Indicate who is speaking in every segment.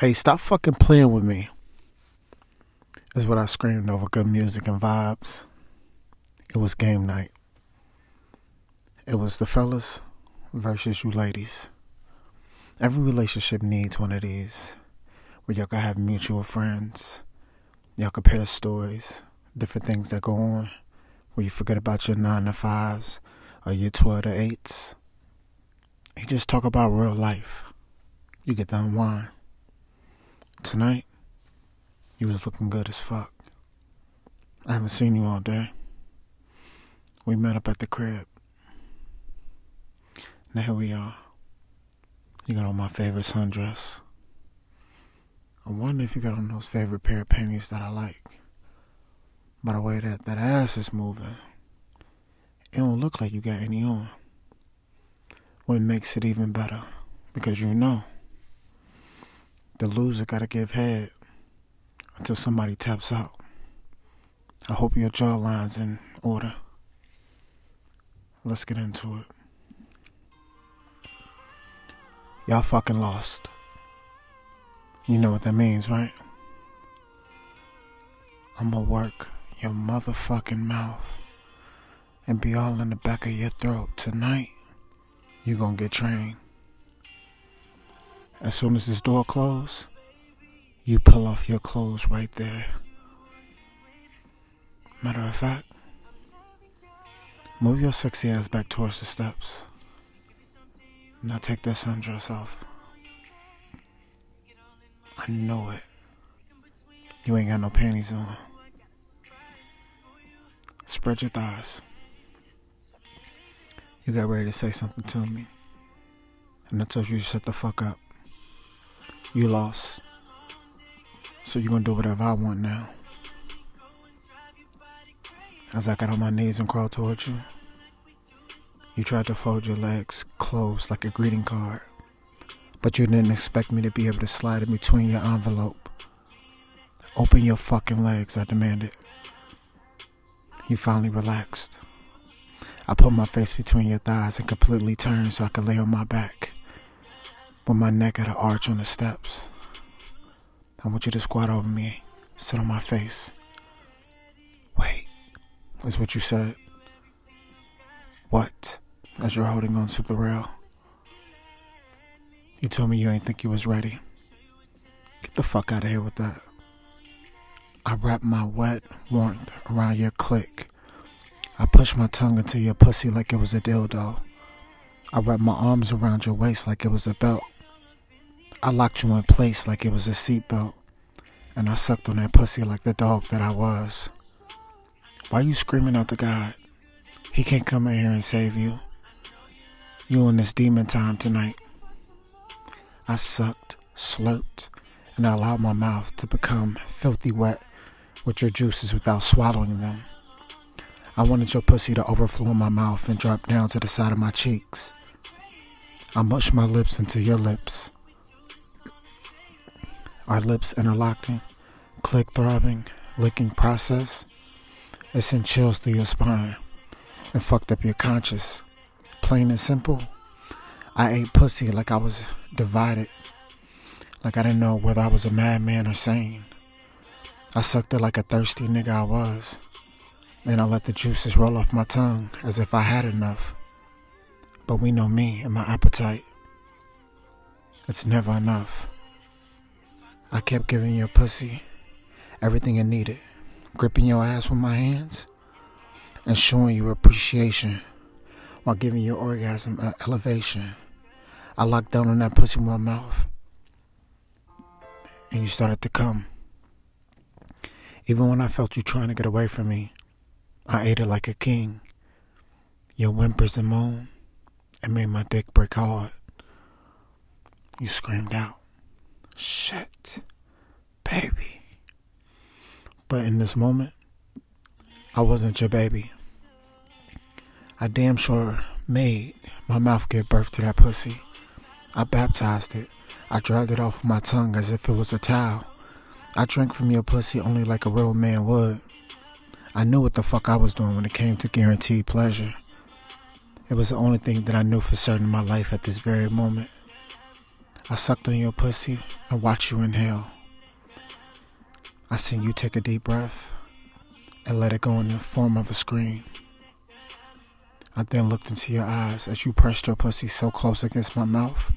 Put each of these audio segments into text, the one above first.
Speaker 1: Hey, stop fucking playing with me. Is what I screamed over good music and vibes. It was game night. It was the fellas versus you ladies. Every relationship needs one of these where y'all can have mutual friends. Y'all compare stories, different things that go on, where you forget about your nine to fives or your 12 to eights. You just talk about real life. You get to unwind. Tonight, you was looking good as fuck. I haven't seen you all day. We met up at the crib. Now here we are. You got on my favorite sundress. I wonder if you got on those favorite pair of panties that I like. By the way that that ass is moving, it don't look like you got any on. What makes it even better, because you know the loser gotta give head until somebody taps out. I hope your jawline's in order. Let's get into it. Y'all fucking lost. You know what that means, right? I'ma work your motherfucking mouth and be all in the back of your throat tonight. You gonna get trained. As soon as this door closes, you pull off your clothes right there. Matter of fact, move your sexy ass back towards the steps. Now take that sundress off. I know it. You ain't got no panties on. Spread your thighs. You got ready to say something to me. And I told you to shut the fuck up. You lost. So you're gonna do whatever I want now. As I got on my knees and crawled towards you, you tried to fold your legs closed like a greeting card, but you didn't expect me to be able to slide in between your envelope. Open your fucking legs, I demanded. You finally relaxed. I put my face between your thighs and completely turned so I could lay on my back with my neck at an arch on the steps. I want you to squat over me, sit on my face. Wait, is what you said. What? As you're holding on to the rail. You told me you ain't think you was ready. Get the fuck out of here with that. I wrap my wet warmth around your clit. I push my tongue into your pussy like it was a dildo. I wrap my arms around your waist like it was a belt. I locked you in place like it was a seatbelt. And I sucked on that pussy like the dog that I was. Why you screaming out to God? He can't come in here and save you. You in this demon time tonight. I sucked, slurped, and I allowed my mouth to become filthy wet with your juices without swallowing them. I wanted your pussy to overflow in my mouth and drop down to the side of my cheeks. I mushed my lips into your lips our lips interlocking, click throbbing, licking process. It sent chills through your spine and fucked up your conscience. Plain and simple, I ate pussy like I was divided, like I didn't know whether I was a madman or sane. I sucked it like a thirsty nigga I was. Then I let the juices roll off my tongue as if I had enough. But we know me and my appetite. It's never enough. I kept giving your pussy everything it needed, gripping your ass with my hands and showing you appreciation while giving your orgasm an elevation. I locked down on that pussy with my mouth and you started to come. Even when I felt you trying to get away from me, I ate it like a king. Your whimpers and moan, it made my dick break hard. You screamed out. Shit, baby. But in this moment, I wasn't your baby. I damn sure made my mouth give birth to that pussy. I baptized it. I dried it off my tongue as if it was a towel. I drank from your pussy only like a real man would. I knew what the fuck I was doing when it came to guaranteed pleasure. It was the only thing that I knew for certain in my life at this very moment. I sucked on your pussy and watched you inhale. I seen you take a deep breath and let it go in the form of a scream. I then looked into your eyes as you pressed your pussy so close against my mouth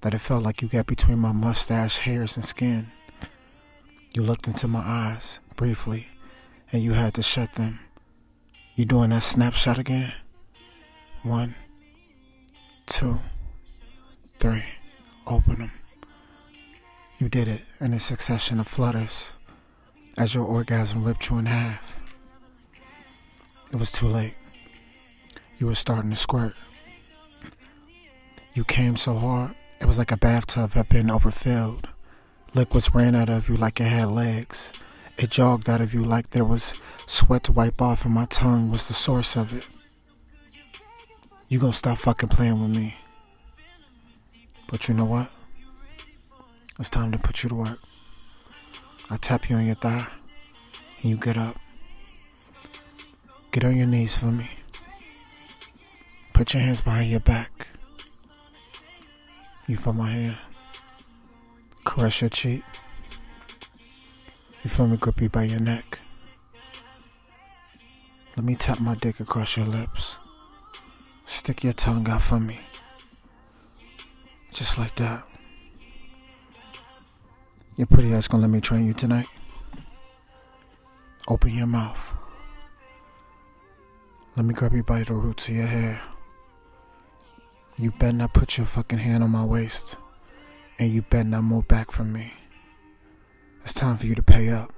Speaker 1: that it felt like you got between my mustache hairs and skin. You looked into my eyes briefly and you had to shut them. You doing that snapshot again? One, two, three. Open them. You did it in a succession of flutters as your orgasm ripped you in half. It was too late. You were starting to squirt. You came so hard, it was like a bathtub had been overfilled. Liquids ran out of you like it had legs. It jogged out of you like there was sweat to wipe off, and my tongue was the source of it. You gonna stop fucking playing with me. But you know what? It's time to put you to work. I tap you on your thigh, and you get up. Get on your knees for me. Put your hands behind your back. You feel my hand. Caress your cheek. You feel me grip you by your neck. Let me tap my dick across your lips. Stick your tongue out for me. Just like that. Your pretty ass gonna let me train you tonight? Open your mouth. Let me grab you by the roots of your hair. You better not put your fucking hand on my waist. And you better not move back from me. It's time for you to pay up.